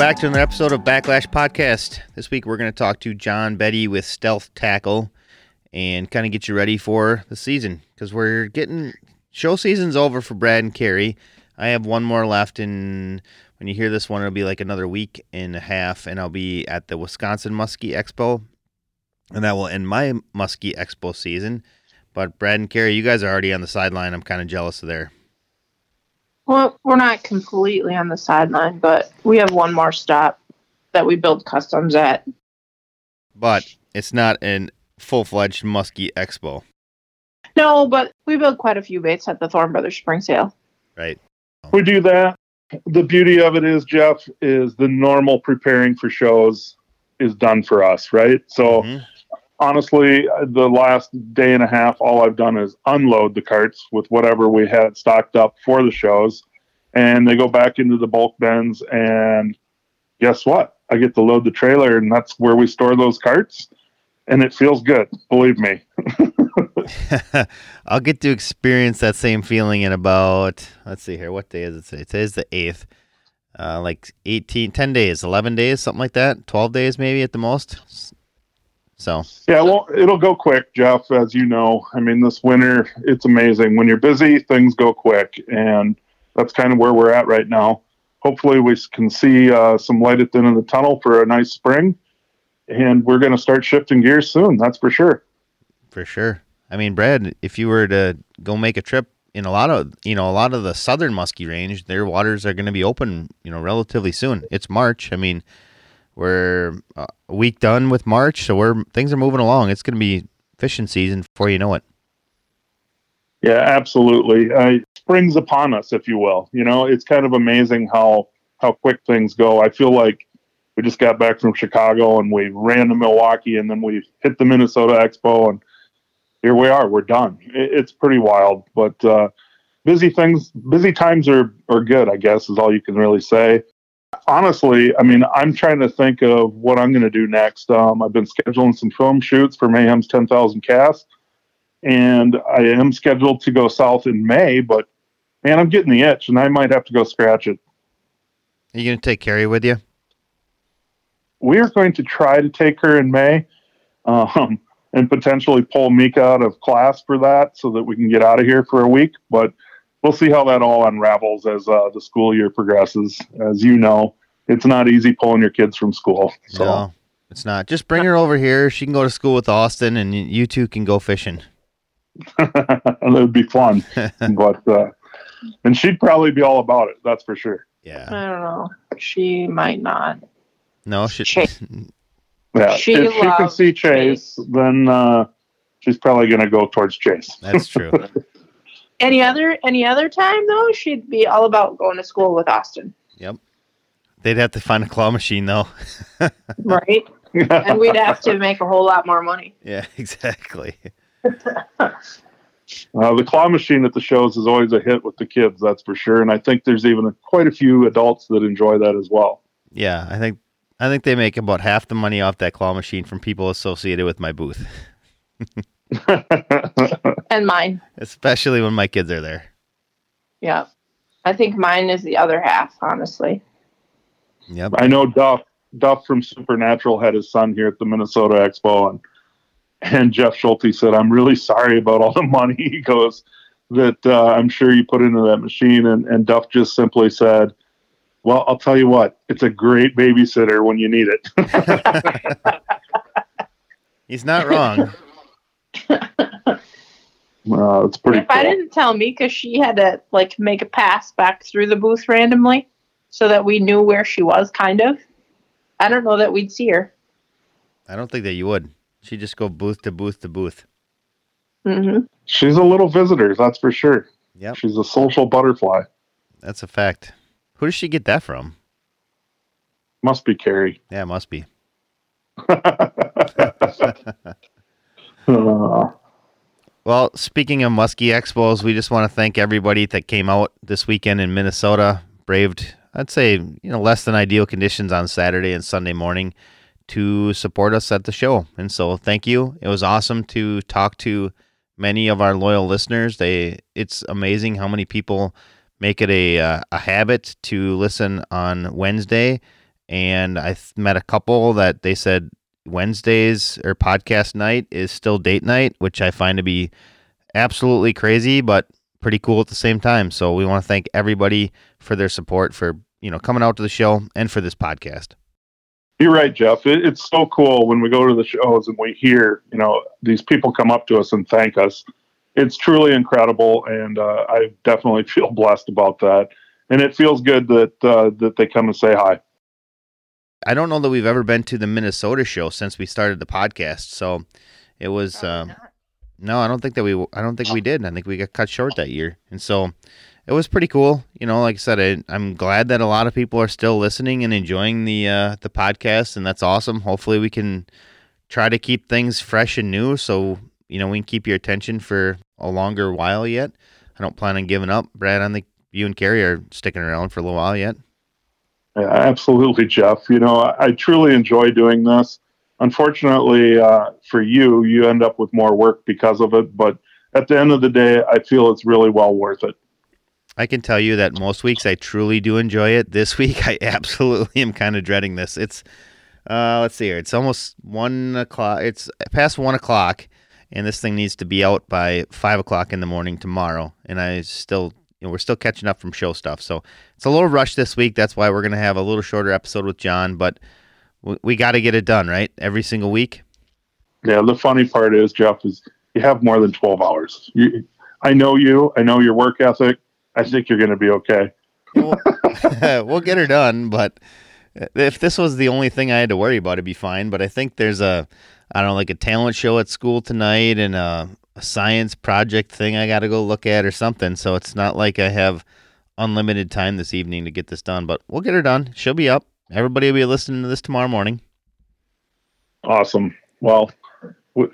back to another episode of Backlash Podcast. This week we're going to talk to John Betty with Stealth Tackle and kind of get you ready for the season because we're getting show season's over for Brad and Carrie. I have one more left, and when you hear this one, it'll be like another week and a half, and I'll be at the Wisconsin Muskie Expo, and that will end my Muskie Expo season. But Brad and Carrie, you guys are already on the sideline. I'm kind of jealous of there. Well, we're not completely on the sideline, but we have one more stop that we build customs at. But it's not an full fledged Muskie Expo. No, but we build quite a few baits at the Thorne Brothers Spring Sale. Right. We do that. The beauty of it is, Jeff, is the normal preparing for shows is done for us, right? So Mhm. honestly, the last day and a half, all I've done is unload the carts with whatever we had stocked up for the shows, and they go back into the bulk bins. And guess what? I get to load the trailer, and that's where we store those carts. And it feels good, believe me. I'll get to experience that same feeling in about, let's see here, what day is it today? Today's the 8th. Uh, like 18, 10 days, 11 days, something like that. 12 days maybe at the most. So, Yeah, well, it'll go quick, Jeff, as you know. I mean, this winter, it's amazing. When you're busy, things go quick. And that's kind of where we're at right now. Hopefully, we can see uh, some light at the end of the tunnel for a nice spring. And we're going to start shifting gears soon. That's for sure. for sure. I mean, Brad, if you were to go make a trip in a lot of, you know, a lot of the southern muskie range, their waters are going to be open, you know, relatively soon. It's March. I mean, we're uh, a week done with March, so we're things are moving along. It's going to be fishing season before you know it. Yeah, absolutely. Uh, spring's upon us, if you will. You know, it's kind of amazing how how quick things go. I feel like we just got back from Chicago and we ran to Milwaukee and then we hit the Minnesota Expo and here we are. We're done. It, it's pretty wild, but uh, busy things, busy times are are good. I guess is all you can really say. Honestly, I mean, I'm trying to think of what I'm going to do next. Um, I've been scheduling some film shoots for Mayhem's 10,000 Cast and I am scheduled to go south in May, but man, I'm getting the itch and I might have to go scratch it. Are you going to take Carrie with you? We are going to try to take her in May um, and potentially pull Mika out of class for that so that we can get out of here for a week. But we'll see how that all unravels as uh, the school year progresses. As you know, it's not easy pulling your kids from school. So. No, it's not. Just bring her over here. She can go to school with Austin, and you two can go fishing. that would be fun. but uh, and she'd probably be all about it. That's for sure. Yeah. I don't know. She might not. No, she. Chase. Yeah, She if she can loves see Chase, then uh, she's probably going to go towards Chase. That's true. Any other any other time though, she'd be all about going to school with Austin, yep. They'd have to find a claw machine though. right? and we'd have to make a whole lot more money. yeah, exactly. Uh, the claw machine at the shows is always a hit with the kids, that's for sure. And I think there's even a, quite a few adults that enjoy that as well. Yeah, I think I think they make about half the money off that claw machine from people associated with my booth, And mine. especially when my kids are there. Yeah. I think mine is the other half, honestly. Yep. I know Duff Duff from Supernatural had his son here at the Minnesota Expo, and and Jeff Schulte said, "I'm really sorry about all the money." He goes that uh, I'm sure you put into that machine, and and Duff just simply said, "Well, I'll tell you what, it's a great babysitter when you need it." He's not wrong. uh, it's pretty. if I didn't tell Mika she had to like make a pass back through the booth randomly so that we knew where she was kind of. I don't know that we'd see her. I don't think that you would. She'd just go booth to booth to booth. hmm She's a little visitor, that's for sure. Yeah, She's a social butterfly. that's a fact. Who does she get that from? Must be Carrie. Yeah, it must be. Uh, Well, speaking of Muskie Expos, we just want to thank everybody that came out this weekend in Minnesota, braved, I'd say, you know, less than ideal conditions on Saturday and Sunday morning to support us at the show. And so thank you. It was awesome to talk to many of our loyal listeners. They it's amazing how many people make it a uh, a habit to listen on Wednesday and I th- met a couple that they said Wednesdays or podcast night is still date night, which I find to be absolutely crazy, but pretty cool at the same time. So we want to thank everybody for their support for you know coming out to the show and for this podcast. You're right, Jeff. It, it's so cool when we go to the shows and we hear, you know, these people come up to us and thank us. It's truly incredible, and uh, I definitely feel blessed about that. And it feels good that uh, that they come and say hi. I don't know that we've ever been to the Minnesota show since we started the podcast, so it was. Um, no, I don't think that we. I don't think we did. I think we got cut short that year, and so it was pretty cool. You know, like I said, I, am glad that a lot of people are still listening and enjoying the uh, the podcast, and that's awesome. Hopefully, we can try to keep things fresh and new, so you know we can keep your attention for a longer while yet. I don't plan on giving up, Brad. I think you and Carrie are sticking around for a little while yet. Yeah, absolutely, Jeff. You know, I, I truly enjoy doing this. Unfortunately, uh, for you, you end up with more work because of it. But at the end of the day, I feel it's really well worth it. I can tell you that most weeks I truly do enjoy it. This week I absolutely am kind of dreading this. It's uh, let's see here. It's almost one o'clock. It's past one o'clock, and this thing needs to be out by five o'clock in the morning tomorrow. And I still, you know, we're still catching up from show stuff, so it's a little rush this week. That's why we're gonna have a little shorter episode with John, but we, we got to get it done right every single week. Yeah, the funny part is, Jeff, is you have more than twelve hours. You, I know you. I know your work ethic I think you're going to be okay. we'll, we'll get her done, but if this was the only thing I had to worry about, it'd be fine. But I think there's a, I don't know, like a talent show at school tonight and a, a science project thing I got to go look at or something. So it's not like I have unlimited time this evening to get this done. But we'll get her done. She'll be up. Everybody will be listening to this tomorrow morning. Awesome. Well,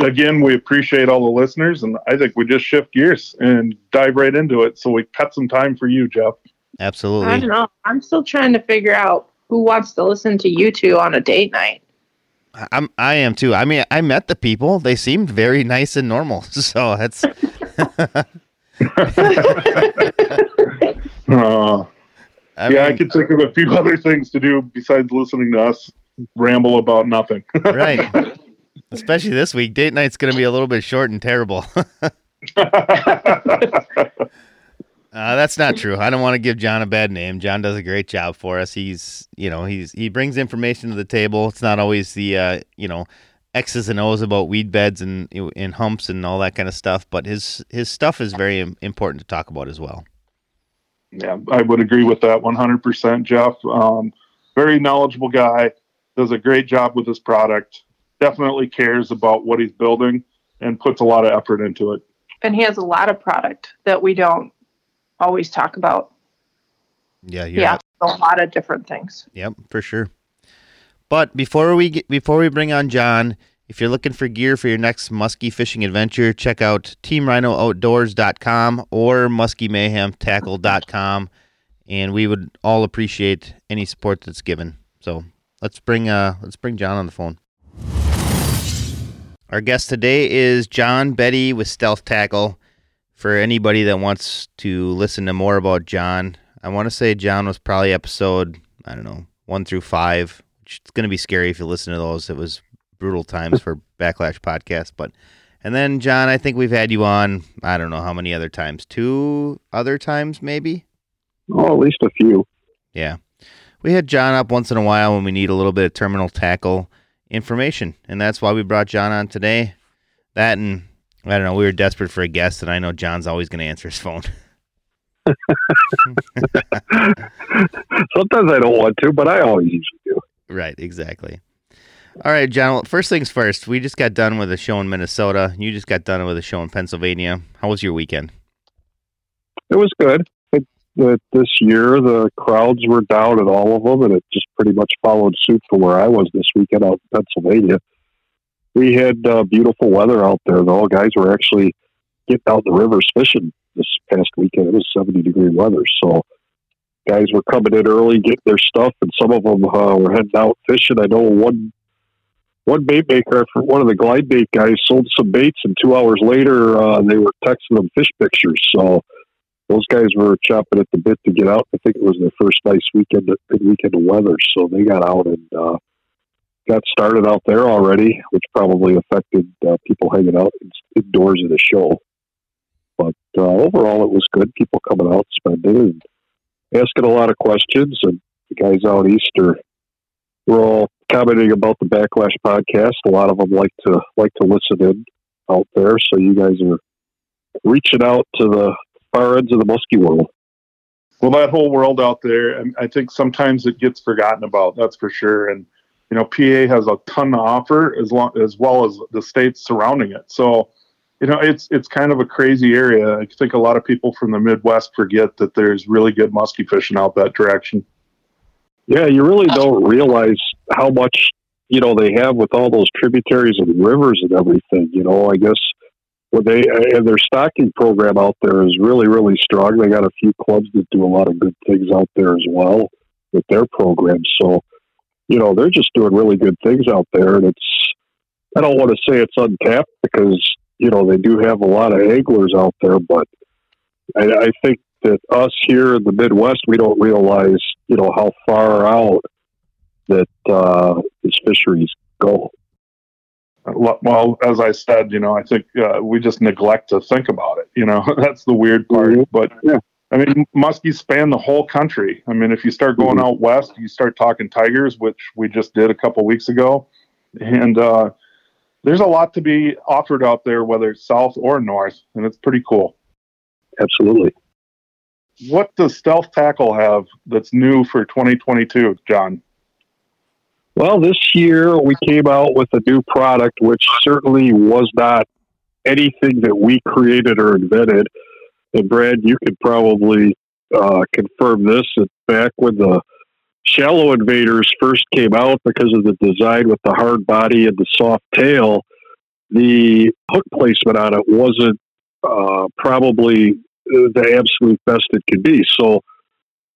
again, we appreciate all the listeners, and I think we just shift gears and dive right into it. So we cut some time for you, Jeff. Absolutely. I don't know. I'm still trying to figure out who wants to listen to you two on a date night. I'm I am too. I mean, I met the people. They seemed very nice and normal. So that's. uh, I yeah, mean, I could think of a few other things to do besides listening to us ramble about nothing. right. Especially this week, date night's going to be a little bit short and terrible. Uh, that's not true. I don't want to give John a bad name. John does a great job for us. He's, you know, he's he brings information to the table. It's not always the, uh, you know, X's and O's about weed beds and and humps and all that kind of stuff. But his his stuff is very important to talk about as well. Yeah, I would agree with that 100%, Jeff. Um, very knowledgeable guy. Does a great job with his product definitely cares about what he's building and puts a lot of effort into it. And he has a lot of product that we don't always talk about. Yeah, yeah, a lot of different things. Yep, for sure. But before we get before we bring on John, if you're looking for gear for your next muskie fishing adventure, check out teamrhinooutdoors.com or muskiemayhemtackle.com and we would all appreciate any support that's given. So, let's bring uh let's bring John on the phone. Our guest today is John Betty with Stealth Tackle. For anybody that wants to listen to more about John, I want to say John was probably episode, I don't know, one through five, which is going to be scary if you listen to those. It was brutal times for Backlash Podcast. But, and then, John, I think we've had you on, I don't know how many other times, two other times maybe? Oh, at least a few. Yeah. We had John up once in a while when we need a little bit of terminal tackle information, and that's why we brought John on today. That and I don't know, we were desperate for a guest, and I know John's always going to answer his phone. Sometimes I don't want to, but I always usually do. Right, exactly. All right, John. Well, First things first. We just got done with a show in Minnesota. You just got done with a show in Pennsylvania. How was your weekend? It was good that this year the crowds were down at all of them, and it just pretty much followed suit for where I was this weekend out in Pennsylvania. We had uh, beautiful weather out there, though. Guys were actually getting out the rivers fishing this past weekend. It was 70 degree weather, so guys were coming in early, getting their stuff, and some of them uh, were heading out fishing. I know one one bait maker one of the glide bait guys sold some baits, and two hours later uh, they were texting them fish pictures. So those guys were chopping at the bit to get out. I think it was their first nice weekend, good weekend of weather, so they got out and uh, got started out there already, which probably affected uh, people hanging out indoors at the show. But uh, overall, it was good. People coming out, spending, and asking a lot of questions, and the guys out east are we're all commenting about the Backlash podcast. A lot of them like to like to listen in out there, so you guys are reaching out to the ends of the muskie world. Well, that whole world out there, and I think sometimes it gets forgotten about. That's for sure. And you know, PA has a ton to offer as long as well as the states surrounding it. So, you know, it's it's kind of a crazy area. I think a lot of people from the Midwest forget that there's really good muskie fishing out that direction. Yeah, you really don't realize how much you know they have with all those tributaries and rivers and everything. You know, I guess when they and their stocking program out there is really really strong. They got a few clubs that do a lot of good things out there as well with their programs. So, you know, they're just doing really good things out there, and it's I don't want to say it's untapped because you know they do have a lot of anglers out there, but I, I think that us here in the Midwest, we don't realize, you know, how far out that uh, these fisheries go. Well, as I said, you know, I think uh, we just neglect to think about it. You know, that's the weird part. Mm-hmm. But yeah. I mean, muskies span the whole country. I mean, if you start going mm-hmm. out west, you start talking tigers, which we just did a couple weeks ago, and uh, there's a lot to be offered out there, whether it's south or north, and it's pretty cool. Absolutely what does Stealth Tackle have that's new for 2022, John? Well, this year we came out with a new product, which certainly was not anything that we created or invented. And Brad, you could probably uh, confirm this. Back when the shallow invaders first came out, because of the design with the hard body and the soft tail, the hook placement on it wasn't uh, probably the absolute best it could be. So,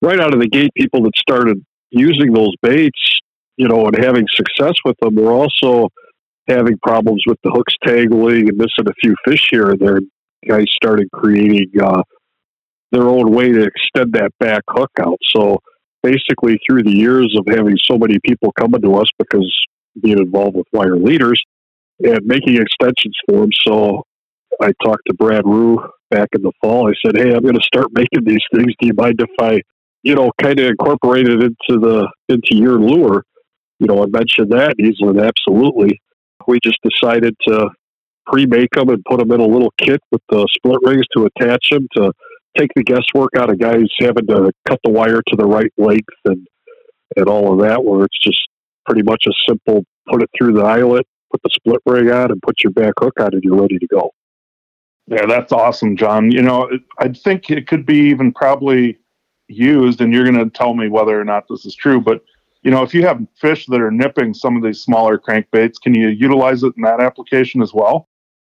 right out of the gate, people that started using those baits, you know, and having success with them we're also having problems with the hooks tangling and missing a few fish here and there. Guys started creating uh, their own way to extend that back hook out. So, basically, through the years of having so many people coming to us because being involved with wire leaders and making extensions for them. So, I talked to Brad Rue back in the fall. I said, "Hey, I'm going to start making these things. Do you mind if I, you know, kind of incorporate it into the into your lure?" You know, I mentioned that. He's like, "Absolutely." We just decided to pre-make them and put them in a little kit with the split rings to attach them to take the guesswork out of guys having to cut the wire to the right length and and all of that. Where it's just pretty much a simple put it through the eyelet, put the split ring on, and put your back hook on, and you're ready to go. Yeah, that's awesome, John. You know, I think it could be even probably used, and you're going to tell me whether or not this is true. But you know, if you have fish that are nipping some of these smaller crankbaits, can you utilize it in that application as well?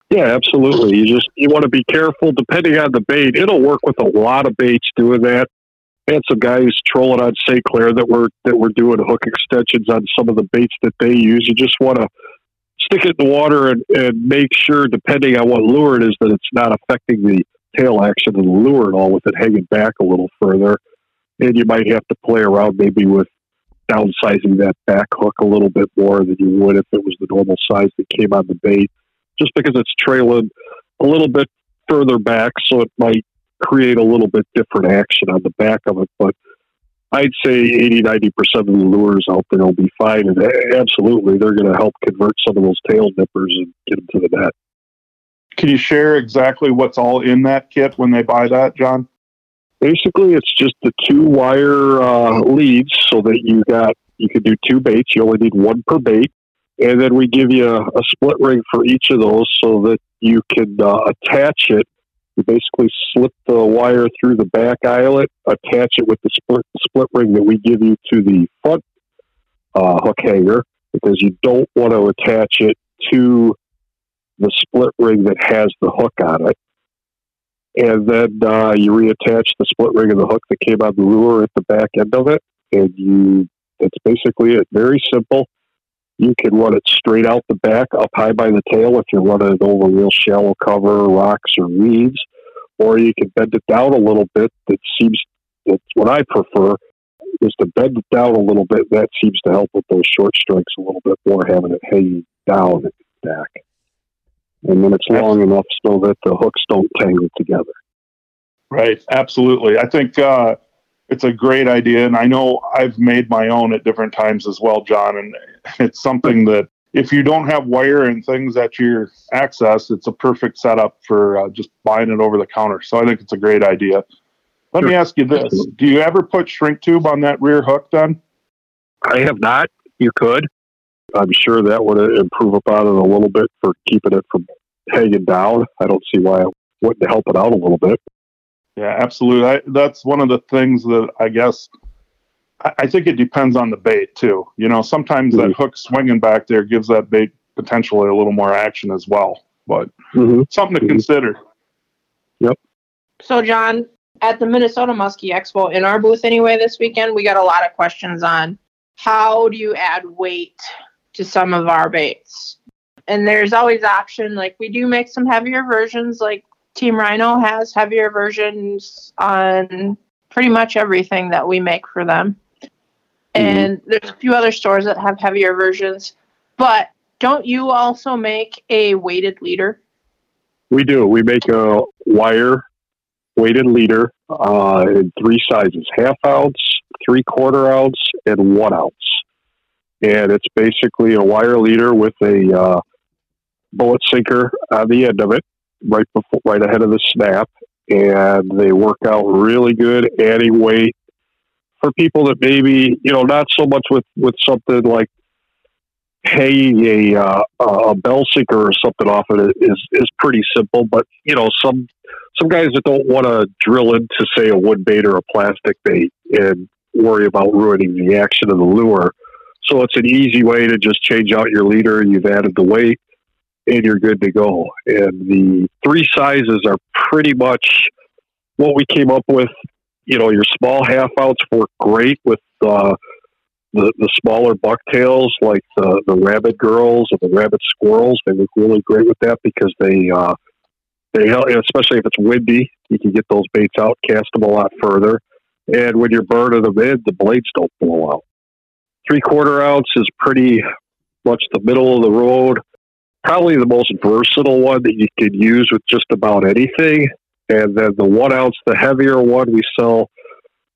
Yeah, absolutely. You just you want to be careful depending on the bait. It'll work with a lot of baits doing that. I had some guys trolling on St. Clair that were that were doing hook extensions on some of the baits that they use. You just want to stick it in the water and, and make sure, depending on what lure it is, that it's not affecting the tail action of the lure at all with it hanging back a little further. And you might have to play around maybe with downsizing that back hook a little bit more than you would if it was the normal size that came on the bait, just because it's trailing a little bit further back, so it might create a little bit different action on the back of it. But I'd say 80, 90% of the lures out there will be fine. And absolutely, they're going to help convert some of those tail nippers and get them to the net. Can you share exactly what's all in that kit when they buy that, John? Basically, it's just the two wire uh, leads so that you got you could do two baits. You only need one per bait, and then we give you a, a split ring for each of those so that you can uh, attach it you basically slip the wire through the back eyelet, attach it with the split, split ring that we give you to the front uh, hook hanger because you don't want to attach it to the split ring that has the hook on it. And then uh, you reattach the split ring of the hook that came on the lure at the back end of it. And you, it's basically it. Very simple. You can run it straight out the back, up high by the tail if you're running it over real shallow cover, rocks, or weeds or you can bend it down a little bit. That seems that's what I prefer is to bend it down a little bit. That seems to help with those short strikes a little bit more, having it hanging down at the back. And then it's long enough so that the hooks don't tangle together. Right, absolutely. I think uh, it's a great idea, and I know I've made my own at different times as well, John. And it's something that if you don't have wire and things at your access, it's a perfect setup for uh, just buying it over the counter. So I think it's a great idea. Let sure. me ask you this: Do you ever put shrink tube on that rear hook? Then I have not. You could. I'm sure that would improve upon it a little bit for keeping it from hanging down. I don't see why it wouldn't help it out a little bit. Yeah, absolutely. I, that's one of the things that I guess I, I, think it depends on the bait too. You know, sometimes mm-hmm. that hook swinging back there gives that bait potentially a little more action as well. But mm-hmm. something to mm-hmm. consider. Yep. So, John, at the Minnesota Muskie Expo in our booth anyway this weekend, we got a lot of questions on how do you add weight to some of our baits. And there's always option like we do make some heavier versions like Team Rhino has heavier versions on pretty much everything that we make for them. Mm-hmm. And there's a few other stores that have heavier versions. But don't you also make a weighted leader? We do. We make a wire weighted leader uh, in three sizes half ounce, three quarter ounce, and one ounce. And it's basically a wire leader with a uh, bullet sinker on the end of it right before, right ahead of the snap, and they work out really good, adding weight for people that maybe you know not so much with with something like hanging a uh, a bell sinker or something off of it is is pretty simple, but you know some some guys that don't want to drill into say a wood bait or a plastic bait and worry about ruining the action of the lure. So it's an easy way to just change out your leader. You've added the weight and you're good to go. And the three sizes are pretty much what we came up with. You know, your small half outs work great with uh, the the smaller bucktails, like the the rabbit girls and the rabbit squirrels. They look really great with that because they uh, they help, especially if it's windy. You can get those baits out, cast them a lot further, and when you're burning them in, the blades don't blow out. Three quarter ounce is pretty much the middle of the road probably the most versatile one that you could use with just about anything. And then the one ounce, the heavier one, we sell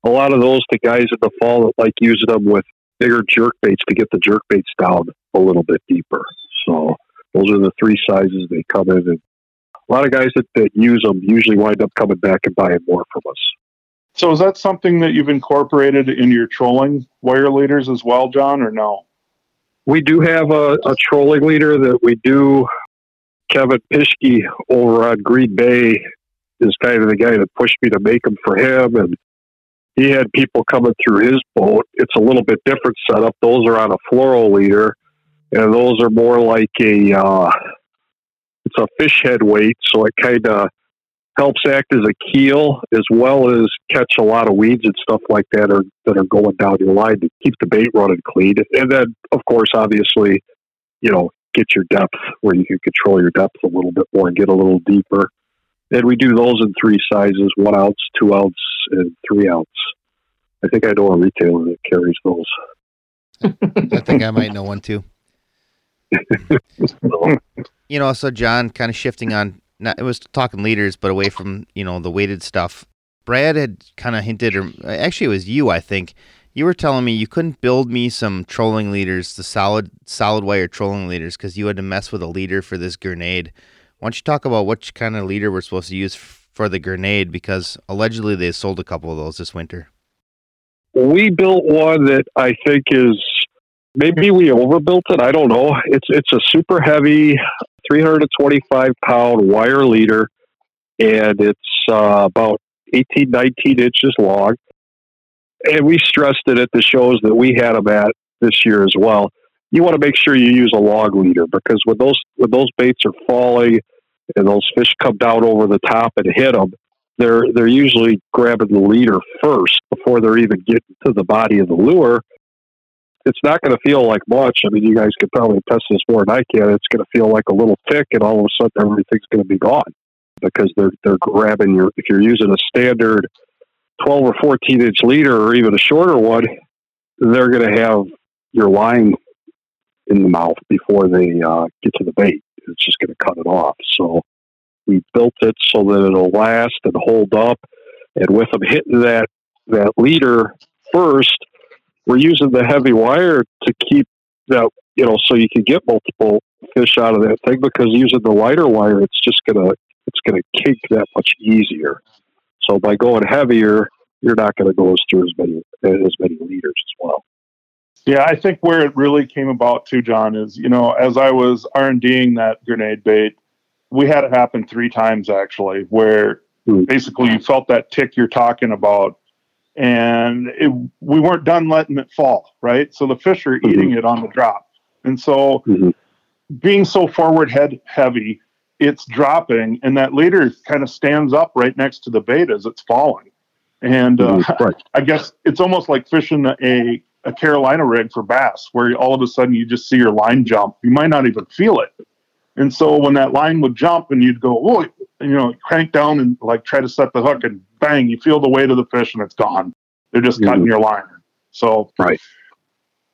a lot of those to guys in the fall that like using them with bigger jerk baits to get the jerk baits down a little bit deeper. So those are the three sizes they come in. And a lot of guys that, that use them usually wind up coming back and buying more from us. So is that something that you've incorporated in your trolling wire leaders as well, John, or no? we do have a, a trolling leader that we do. Kevin Pischke over on Green Bay is kind of the guy that pushed me to make them for him, and he had people coming through his boat. It's a little bit different setup. Those are on a fluoro leader, and those are more like a uh, it's a fish head weight, so it kind of helps act as a keel as well as catch a lot of weeds and stuff like that are that are going down your line to keep the bait running clean. And then of course obviously, you know, get your depth where you can control your depth a little bit more and get a little deeper. And we do those in three sizes, one ounce, two ounce, and three ounce. I think I know a retailer that carries those. I think I might know one too. you know, so John, kind of shifting on not, it was talking leaders, but away from you know the weighted stuff. Brad had kind of hinted, or actually it was you, I think. You were telling me you couldn't build me some trolling leaders, the solid solid wire trolling leaders, because you had to mess with a leader for this grenade. Why don't you talk about which kind of leader we're supposed to use for the grenade? Because allegedly they sold a couple of those this winter. We built one that I think is maybe we overbuilt it. I don't know. It's it's a super heavy 325 pound wire leader, and it's uh, about 18, 19 inches long. And we stressed it at the shows that we had them at this year as well. You want to make sure you use a log leader because when those when those baits are falling and those fish come down over the top and hit them, they're they're usually grabbing the leader first before they're even getting to the body of the lure it's not going to feel like much. I mean, you guys could probably test this more than I can. It's going to feel like a little thick, and all of a sudden everything's going to be gone. because they're they're grabbing your if you're using a standard 12 or 14 inch leader or even a shorter one, they're going to have your line in the mouth before they uh, get to the bait. It's just going to cut it off. So we built it so that it'll last and hold up. And with them hitting that that leader first, we're using the heavy wire to keep that you know so you can get multiple fish out of that thing because using the lighter wire, it's just gonna it's gonna kink that much easier. So by going heavier, you're not going to go through as many as many leaders as well. Yeah, I think where it really came about too, John, is you know as I was R and Ding that grenade bait, we had it happen three times actually, where mm. basically you felt that tick you're talking about, and it, we weren't done letting it fall, right? So the fish are mm-hmm. eating it on the drop, and so mm-hmm. being so forward head heavy, it's dropping, and that leader kind of stands up right next to the bait as it's falling. And uh, mm-hmm. right. I guess it's almost like fishing a, a Carolina rig for bass, where all of a sudden you just see your line jump. You might not even feel it. And so when that line would jump and you'd go, oh, you know, crank down and like try to set the hook and bang, you feel the weight of the fish and it's gone. They're just mm-hmm. cutting your line. So right.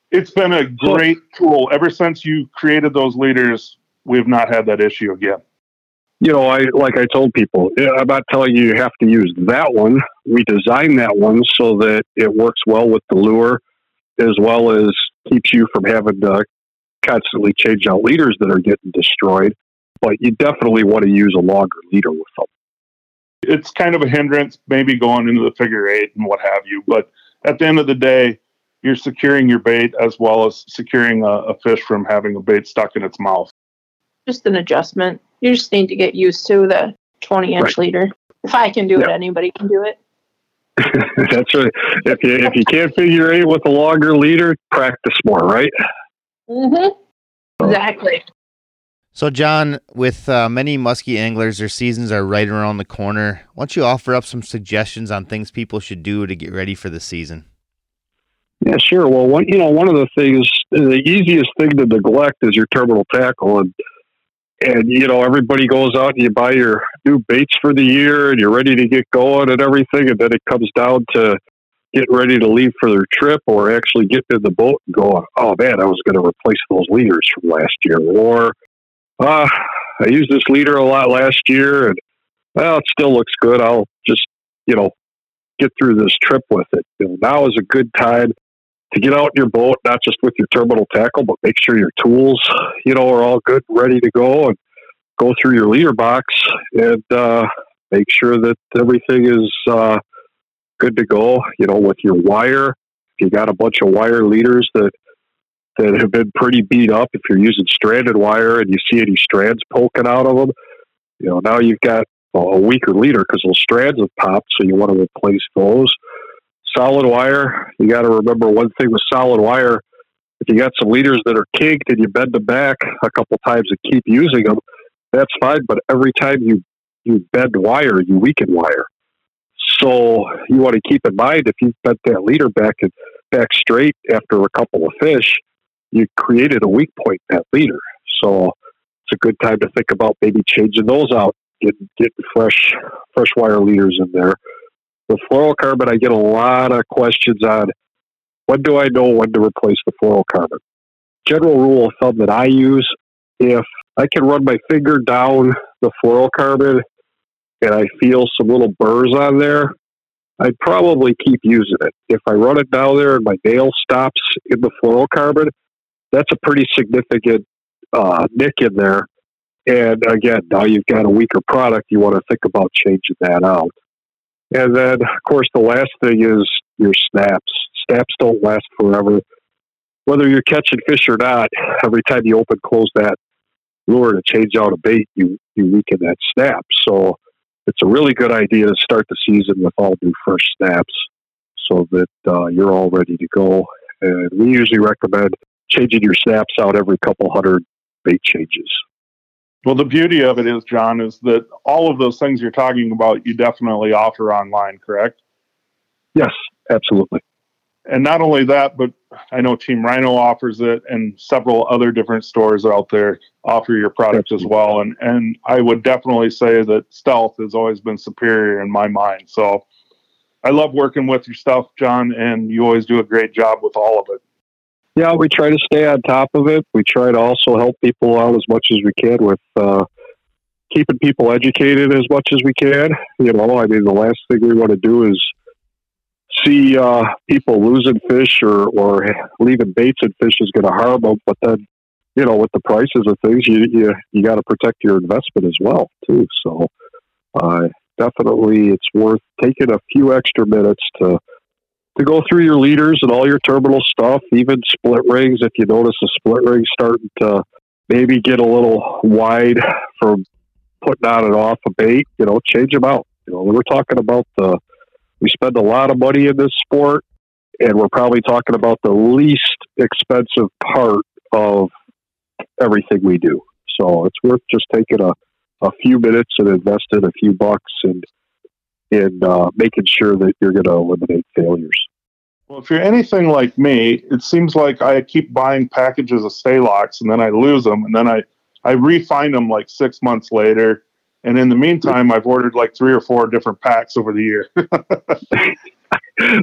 it's been a great tool. Ever since you created those leaders, we've not had that issue again you know, I like I told people, I'm not telling you you have to use that one. We designed that one so that it works well with the lure, as well as keeps you from having to constantly change out leaders that are getting destroyed. But you definitely want to use a longer leader with them. It's kind of a hindrance, maybe going into the figure eight and what have you. But at the end of the day, you're securing your bait as well as securing a, a fish from having a bait stuck in its mouth. Just an adjustment you just need to get used to the 20 inch right. leader. If I can do it, anybody can do it. That's right. If you if you can't figure eight with a longer leader, practice more, right? Mm-hmm. Exactly. So, John, with uh, many muskie anglers, their seasons are right around the corner. Why don't you offer up some suggestions on things people should do to get ready for the season? Yeah, sure. Well, one you know one of the things, the easiest thing to neglect is your terminal tackle, and and you know everybody goes out and you buy your new baits for the year and you're ready to get going and everything and then it comes down to getting ready to leave for their trip or actually getting in the boat and going oh man i was going to replace those leaders from last year or uh, i used this leader a lot last year and well it still looks good i'll just you know get through this trip with it you know, now is a good time to get out in your boat, not just with your terminal tackle, but make sure your tools, you know, are all good, ready to go, and go through your leader box and uh, make sure that everything is uh, good to go. You know, with your wire, if you got a bunch of wire leaders that that have been pretty beat up, if you're using stranded wire and you see any strands poking out of them, you know, now you've got a weaker leader because those strands have popped, so you want to replace those solid wire. You got to remember one thing with solid wire. If you got some leaders that are kinked and you bend them back a couple times and keep using them, that's fine. But every time you you bend wire, you weaken wire. So you want to keep in mind if you bent that leader back and back straight after a couple of fish, you created a weak point in that leader. So it's a good time to think about maybe changing those out, getting getting fresh fresh wire leaders in there. The fluorocarbon, I get a lot of questions on when do I know when to replace the fluorocarbon. General rule of thumb that I use if I can run my finger down the fluorocarbon and I feel some little burrs on there, I'd probably keep using it. If I run it down there and my nail stops in the fluorocarbon, that's a pretty significant uh, nick in there. And again, now you've got a weaker product, you want to think about changing that out. And then, of course, the last thing is your snaps. Snaps don't last forever. Whether you're catching fish or not, every time you open close that lure to change out a bait, you, you weaken that snap. So it's a really good idea to start the season with all new fresh snaps so that uh, you're all ready to go. And we usually recommend changing your snaps out every couple hundred bait changes. Well, the beauty of it is, John, is that all of those things you're talking about, you definitely offer online, correct? Yes, absolutely. and not only that, but I know Team Rhino offers it, and several other different stores out there offer your product as well. And and I would definitely say that Stealth has always been superior in my mind. So I love working with your stuff, John, and you always do a great job with all of it. Yeah, we try to stay on top of it. We try to also help people out as much as we can with uh, keeping people educated as much as we can. You know, I mean, the last thing we want to do is see uh, people losing fish or, or leaving baits and fish is going to harm them. But then, you know, with the prices of things, you you, you got to protect your investment as well too. So, uh, definitely, it's worth taking a few extra minutes to to go through your leaders and all your terminal stuff, even split rings. If you notice a split rig starting to maybe get a little wide from putting on and off a bait, you know, change them out. You know, we're talking about the we spend a lot of money in this sport, and we're probably talking about the least expensive part of everything we do. So it's worth just taking a, a few minutes and investing a few bucks and in uh, making sure that you're going to eliminate failures. Well, if you're anything like me, it seems like I keep buying packages of Stalox and then I lose them, and then I I refine them like six months later, and in the meantime, I've ordered like three or four different packs over the year.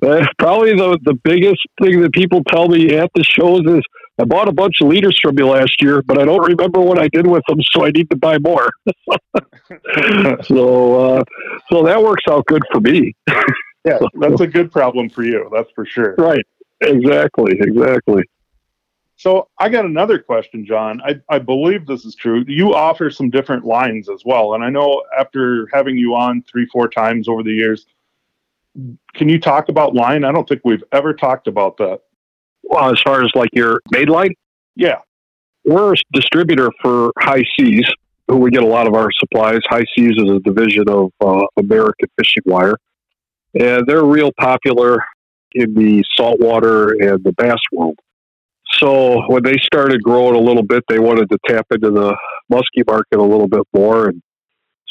That's probably the, the biggest thing that people tell me at the shows is I bought a bunch of leaders from you last year, but I don't remember what I did with them, so I need to buy more. so, uh, so that works out good for me. yeah, that's a good problem for you. That's for sure. Right. Exactly. Exactly. So I got another question, John. I, I believe this is true. You offer some different lines as well. And I know after having you on three, four times over the years, can you talk about line? I don't think we've ever talked about that. Well, as far as like your made line? Yeah. We're a distributor for High Seas, who we get a lot of our supplies. High Seas is a division of uh, American Fishing Wire. And they're real popular in the saltwater and the bass world. So when they started growing a little bit, they wanted to tap into the muskie market a little bit more, and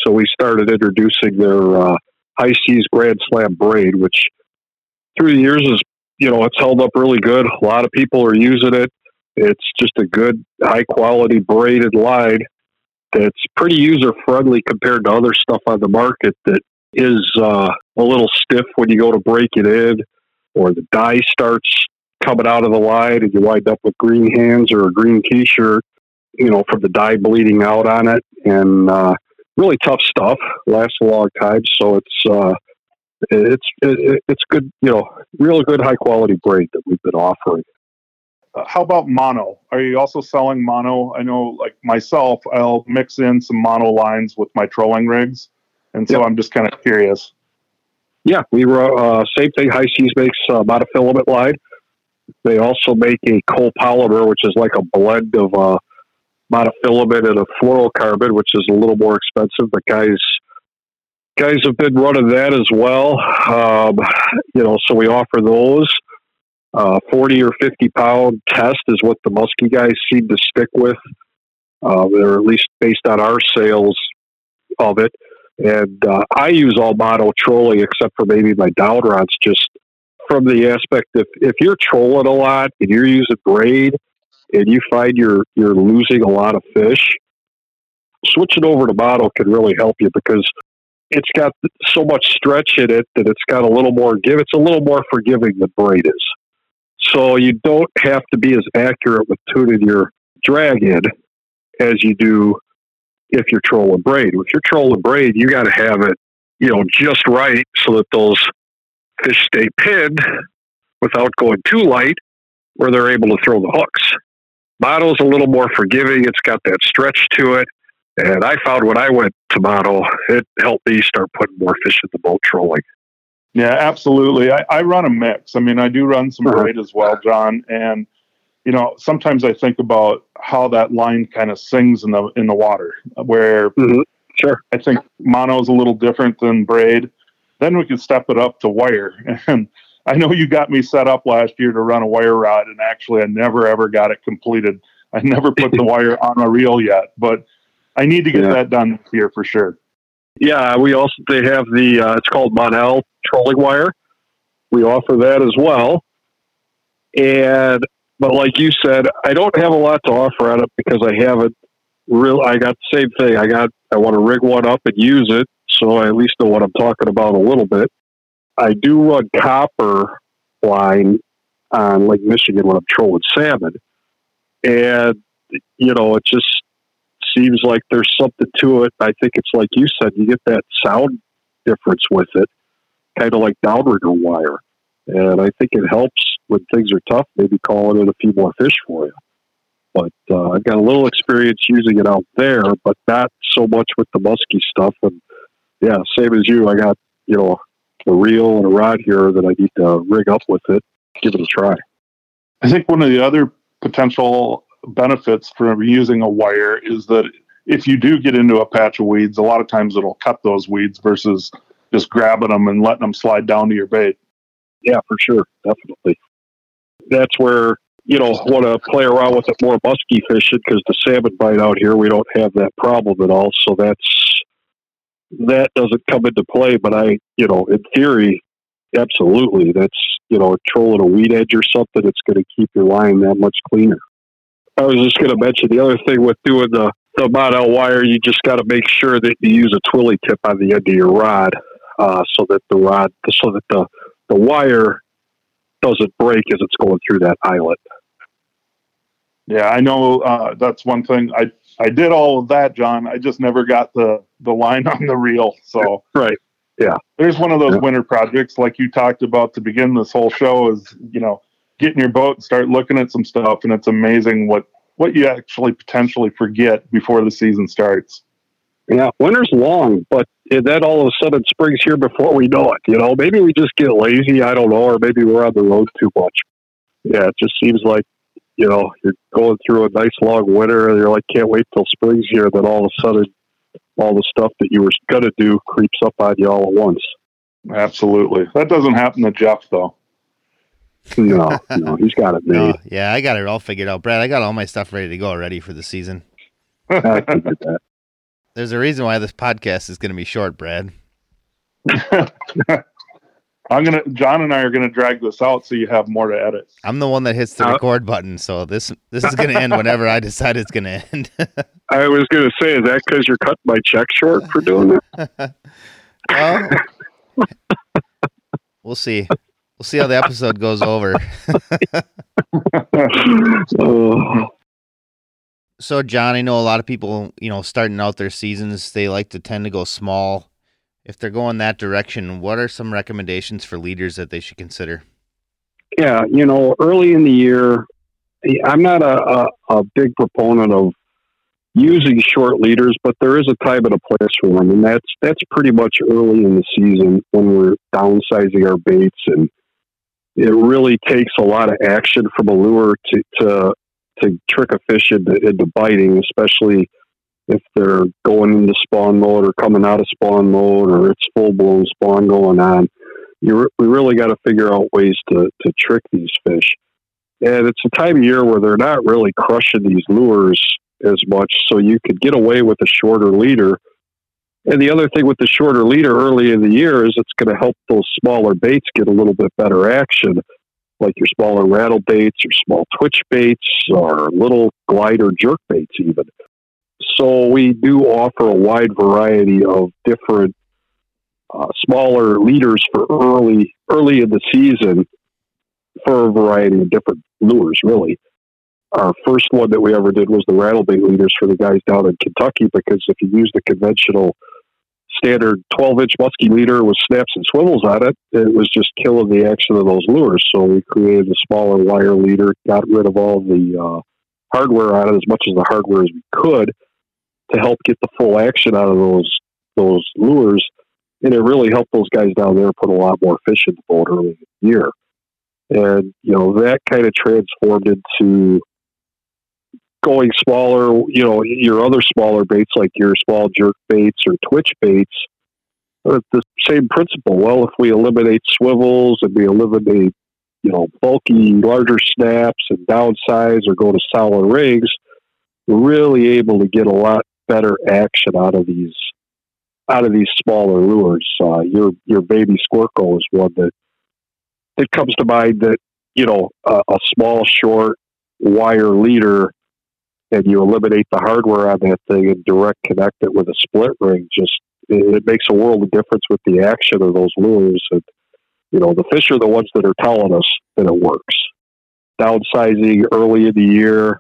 so we started introducing their uh, High Seas Grand Slam braid, which through the years is you know it's held up really good. A lot of people are using it. It's just a good, high quality braided line that's pretty user friendly compared to other stuff on the market that is uh, a little stiff when you go to break it in, or the dye starts coming out of the line and you wind up with green hands or a green t-shirt, you know, from the dye bleeding out on it. And uh, really tough stuff. Lasts a long time. So it's, uh, it's, it, it's good, you know, real good high quality braid that we've been offering. Uh, how about mono? Are you also selling mono? I know, like myself, I'll mix in some mono lines with my trolling rigs, and so yep. I'm just kind of curious. Yeah, we were uh, same thing. High Seas makes uh, monofilament line. They also make a copolymer, which is like a blend of uh, monofilament and a fluorocarbon, which is a little more expensive. But guys, guys have been running that as well. Um, you know, so we offer those. Uh, 40 or 50 pound test is what the musky guys seem to stick with. Uh, they're at least based on our sales of it. And uh, I use all mono trolling except for maybe my down rods just from the aspect if if you're trolling a lot and you're using braid and you find you're you're losing a lot of fish, switching over to mono can really help you because it's got so much stretch in it that it's got a little more give. It's a little more forgiving than braid is. So you don't have to be as accurate with tuning your drag in as you do if you're trolling braid. If you're trolling braid, you got to have it, you know, just right so that those fish stay pinned without going too light, where they're able to throw the hooks. Mono's a little more forgiving. It's got that stretch to it. And I found when I went to mono, it helped me start putting more fish in the boat trolling. Yeah, absolutely. I, I run a mix. I mean, I do run some uh-huh. braid as well, John. And you know, sometimes I think about how that line kind of sings in the in the water, where mm-hmm. sure I think mono is a little different than braid then we could step it up to wire. And I know you got me set up last year to run a wire rod, and actually, I never ever got it completed. I never put the wire on a reel yet, but I need to get yeah. that done here for sure. Yeah, we also they have the uh, it's called Monel trolling wire. We offer that as well, And but like you said, I don't have a lot to offer on it because I haven't real. I got the same thing. I got I want to rig one up and use it, so I at least know what I'm talking about a little bit. I do run copper line on Lake Michigan when I'm trolling salmon, and you know it just seems like there's something to it. I think it's like you said, you get that sound difference with it, kind of like downrigger wire, and I think it helps when things are tough. Maybe calling in a few more fish for you. But uh, I've got a little experience using it out there, but not so much with the musky stuff. And yeah, same as you, I got you know a reel and a rod here that I need to rig up with it. Give it a try. I think one of the other potential benefits from using a wire is that if you do get into a patch of weeds, a lot of times it'll cut those weeds versus just grabbing them and letting them slide down to your bait. Yeah, for sure, definitely. That's where you know want to play around with it more musky fishing because the salmon bite out here we don't have that problem at all. So that's that doesn't come into play. But I, you know, in theory, absolutely, that's you know, trolling a weed edge or something. It's going to keep your line that much cleaner. I was just going to mention the other thing with doing the the Monel wire, you just got to make sure that you use a twilly tip on the end of your rod, uh, so that the rod, so that the the wire doesn't break as it's going through that eyelet. Yeah, I know uh, that's one thing. I I did all of that, John. I just never got the the line on the reel. So right, yeah. There's one of those Yeah. winter projects like you talked about to begin this whole show is, you know, get in your boat and start looking at some stuff and it's amazing what what you actually potentially forget before the season starts. Yeah, winter's long, but it- then all of a sudden spring's here before we know it. You know, maybe we just get lazy. I don't know, or maybe we're on the road too much. Yeah, it just seems like you know you're going through a nice long winter, and you're like, can't wait till spring's here. Then all of a sudden, all the stuff that you were gonna do creeps up on you all at once. Absolutely. That doesn't happen to Jeff though. No, no, he's got it No, yeah, I got it all figured out, Brad. I got all my stuff ready to go already for the season. I can do that. There's a reason why this podcast is going to be short, Brad. I'm gonna John and I are gonna drag this out so you have more to edit. I'm the one that hits the Uh, record button, so this this is going to end whenever I decide it's going to end. I was gonna say, is that because you're cutting my check short for doing that? well, we'll see. We'll see how the episode goes over. Oh. So, John, I know a lot of people, you know, starting out their seasons, they like to tend to go small. If they're going that direction, what are some recommendations for leaders that they should consider? Yeah, you know, early in the year, I'm not a, a, a big proponent of using short leaders, but there is a time and a place for them, and that's that's pretty much early in the season when we're downsizing our baits, and it really takes a lot of action from a lure to to, to trick a fish into, into biting, especially if they're going into spawn mode or coming out of spawn mode or it's full blown spawn going on you re- we really got to figure out ways to, to trick these fish. And it's a time of year where they're not really crushing these lures as much, so you could get away with a shorter leader. And the other thing with the shorter leader early in the year is it's going to help those smaller baits get a little bit better action, like your smaller rattle baits or small twitch baits or little glide or jerk baits, even. So we do offer a wide variety of different uh, smaller leaders for early early in the season for a variety of different lures. Really, our first one that we ever did was the rattlebait leaders for the guys down in Kentucky because if you use the conventional standard 12 inch musky leader with snaps and swivels on it, it was just killing the action of those lures. So we created a smaller wire leader, got rid of all the uh, hardware on it as much as the hardware as we could to help get the full action out of those those lures and it really helped those guys down there put a lot more fish in the boat early in the year. And you know that kind of transformed into going smaller. You know your other smaller baits like your small jerk baits or twitch baits. the same principle. Well, if we eliminate swivels and we eliminate you know bulky larger snaps and downsize or go to solid rigs, we're really able to get a lot better action out of these out of these smaller lures. Uh, your your baby Squircle is one that it comes to mind that you know, a small, short wire leader and you eliminate the hardware on that thing and direct connect it with a split ring, just it, it makes a world of difference with the action of those lures. And, you know, the fish are the ones that are telling us that it works. Downsizing early in the year,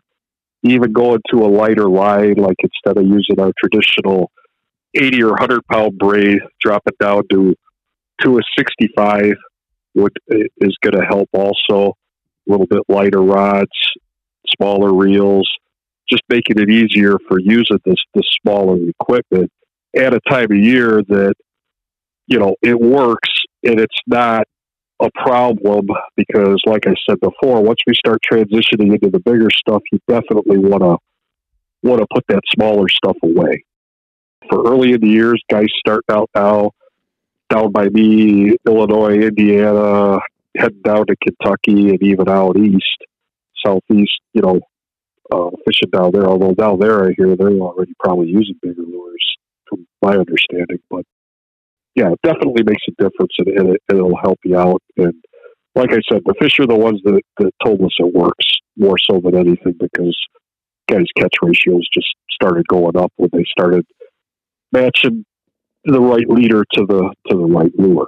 even going to a lighter line, like instead of using our traditional 80 or 100 pound braid, drop it down to to a 65 would is going to help also. A little bit lighter rods, smaller reels, just making it easier for using this smaller equipment at a time of year that you know it works and it's not a problem because like I said before, once we start transitioning into the bigger stuff, you definitely want to put that smaller stuff away. For early in the years, guys starting out now down by me, Illinois, Indiana, heading down to Kentucky and even out east, southeast, you know, uh, fishing down there. Although down there, I hear they're already probably using bigger lures, from my understanding. But yeah, it definitely makes a difference, and, and it, it'll help you out. And like I said, the fish are the ones that, that told us it works more so than anything because guys' catch ratios just started going up when they started matching the right leader to the to the right lure.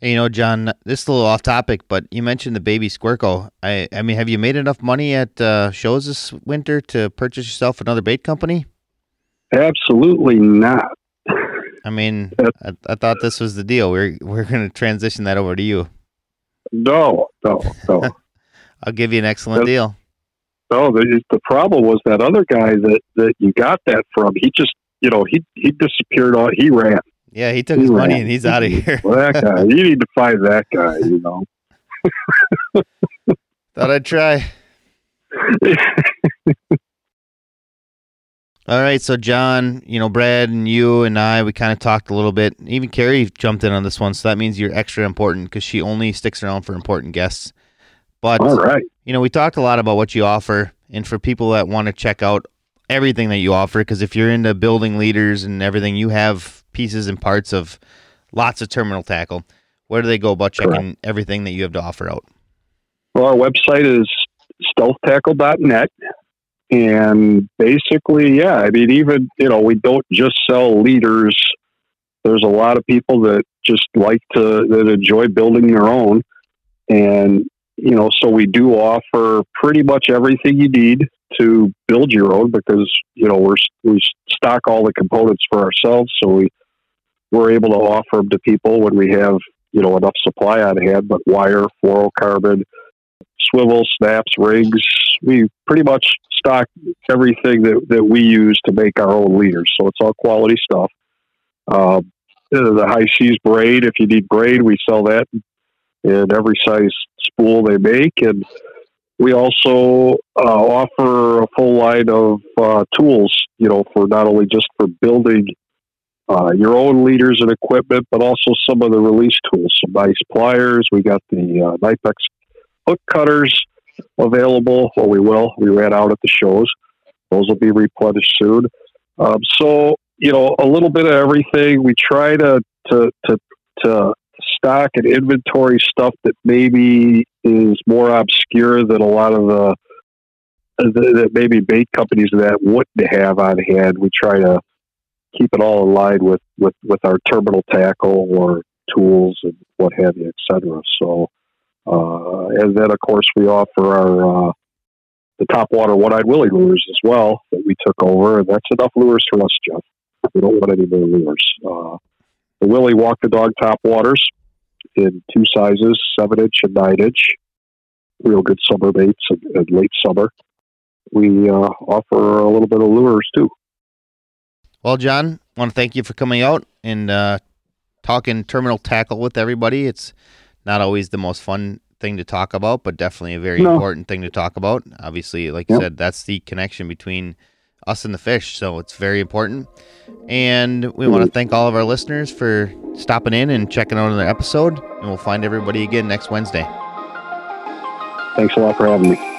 Hey, you know, John, this is a little off topic, but you mentioned the baby Squircle. I, I mean, have you made enough money at uh, shows this winter to purchase yourself another bait company? Absolutely not. I mean, I, I thought this was the deal. We're we're going to transition that over to you. No, no, no. I'll give you an excellent That's- deal. no, the, the problem was that other guy that, that you got that from. He just, you know, he he disappeared. On he ran. Yeah, he took He his money and he's out of here. Well, that guy. you need to find that guy. You know. Thought I'd try. All right, so John, you know, Brad and you and I, we kind of talked a little bit. Even Carrie jumped in on this one, so that means you're extra important because she only sticks around for important guests. But All right. you know, we talked a lot about what you offer, and for people that want to check out everything that you offer, because if you're into building leaders and everything, you have pieces and parts of lots of terminal tackle. Where do they go about checking everything that you have to offer out? Well, our website is stealthtackle.net. And basically, yeah, I mean, even, you know, we don't just sell leaders. There's a lot of people that just like to, that enjoy building their own. And, you know, so we do offer pretty much everything you need to build your own because, you know, we're, we stock all the components for ourselves. So we, we're able to offer them to people when we have, you know, enough supply on hand, but wire, fluorocarbon, swivels, snaps, rigs. We pretty much stock everything that, that we use to make our own leaders. So it's all quality stuff. Um, the high seas braid, if you need braid, we sell that in every size spool they make. And we also uh, offer a full line of uh, tools, you know, for not only just for building uh, your own leaders and equipment, but also some of the release tools, some nice pliers. We got the uh, Knipex hook cutters available. Well, we will. We ran out at the shows. Those will be replenished soon. Um, so, you know, a little bit of everything. We try to, to, to, to stock and inventory stuff that maybe is more obscure than a lot of the that maybe bait companies that wouldn't have on hand. We try to keep it all line with, with, with our terminal tackle or tools and what have you, et cetera. So, uh, and then of course we offer our, uh, the top water one-eyed willie lures as well that we took over, and that's enough lures for us, Jeff. We don't want any more lures. Uh, the Willie walk the dog top waters in two sizes, seven inch and nine inch. Real good summer baits and, and late summer. We uh, offer a little bit of lures too. Well, John, I want to thank you for coming out and uh, talking terminal tackle with everybody. It's not always the most fun thing to talk about, but definitely a very No. important thing to talk about. Obviously, like you said, that's the connection between us and the fish, so it's very important. And we want to thank all of our listeners for stopping in and checking out another episode. And we'll find everybody again next Wednesday. Thanks a lot for having me.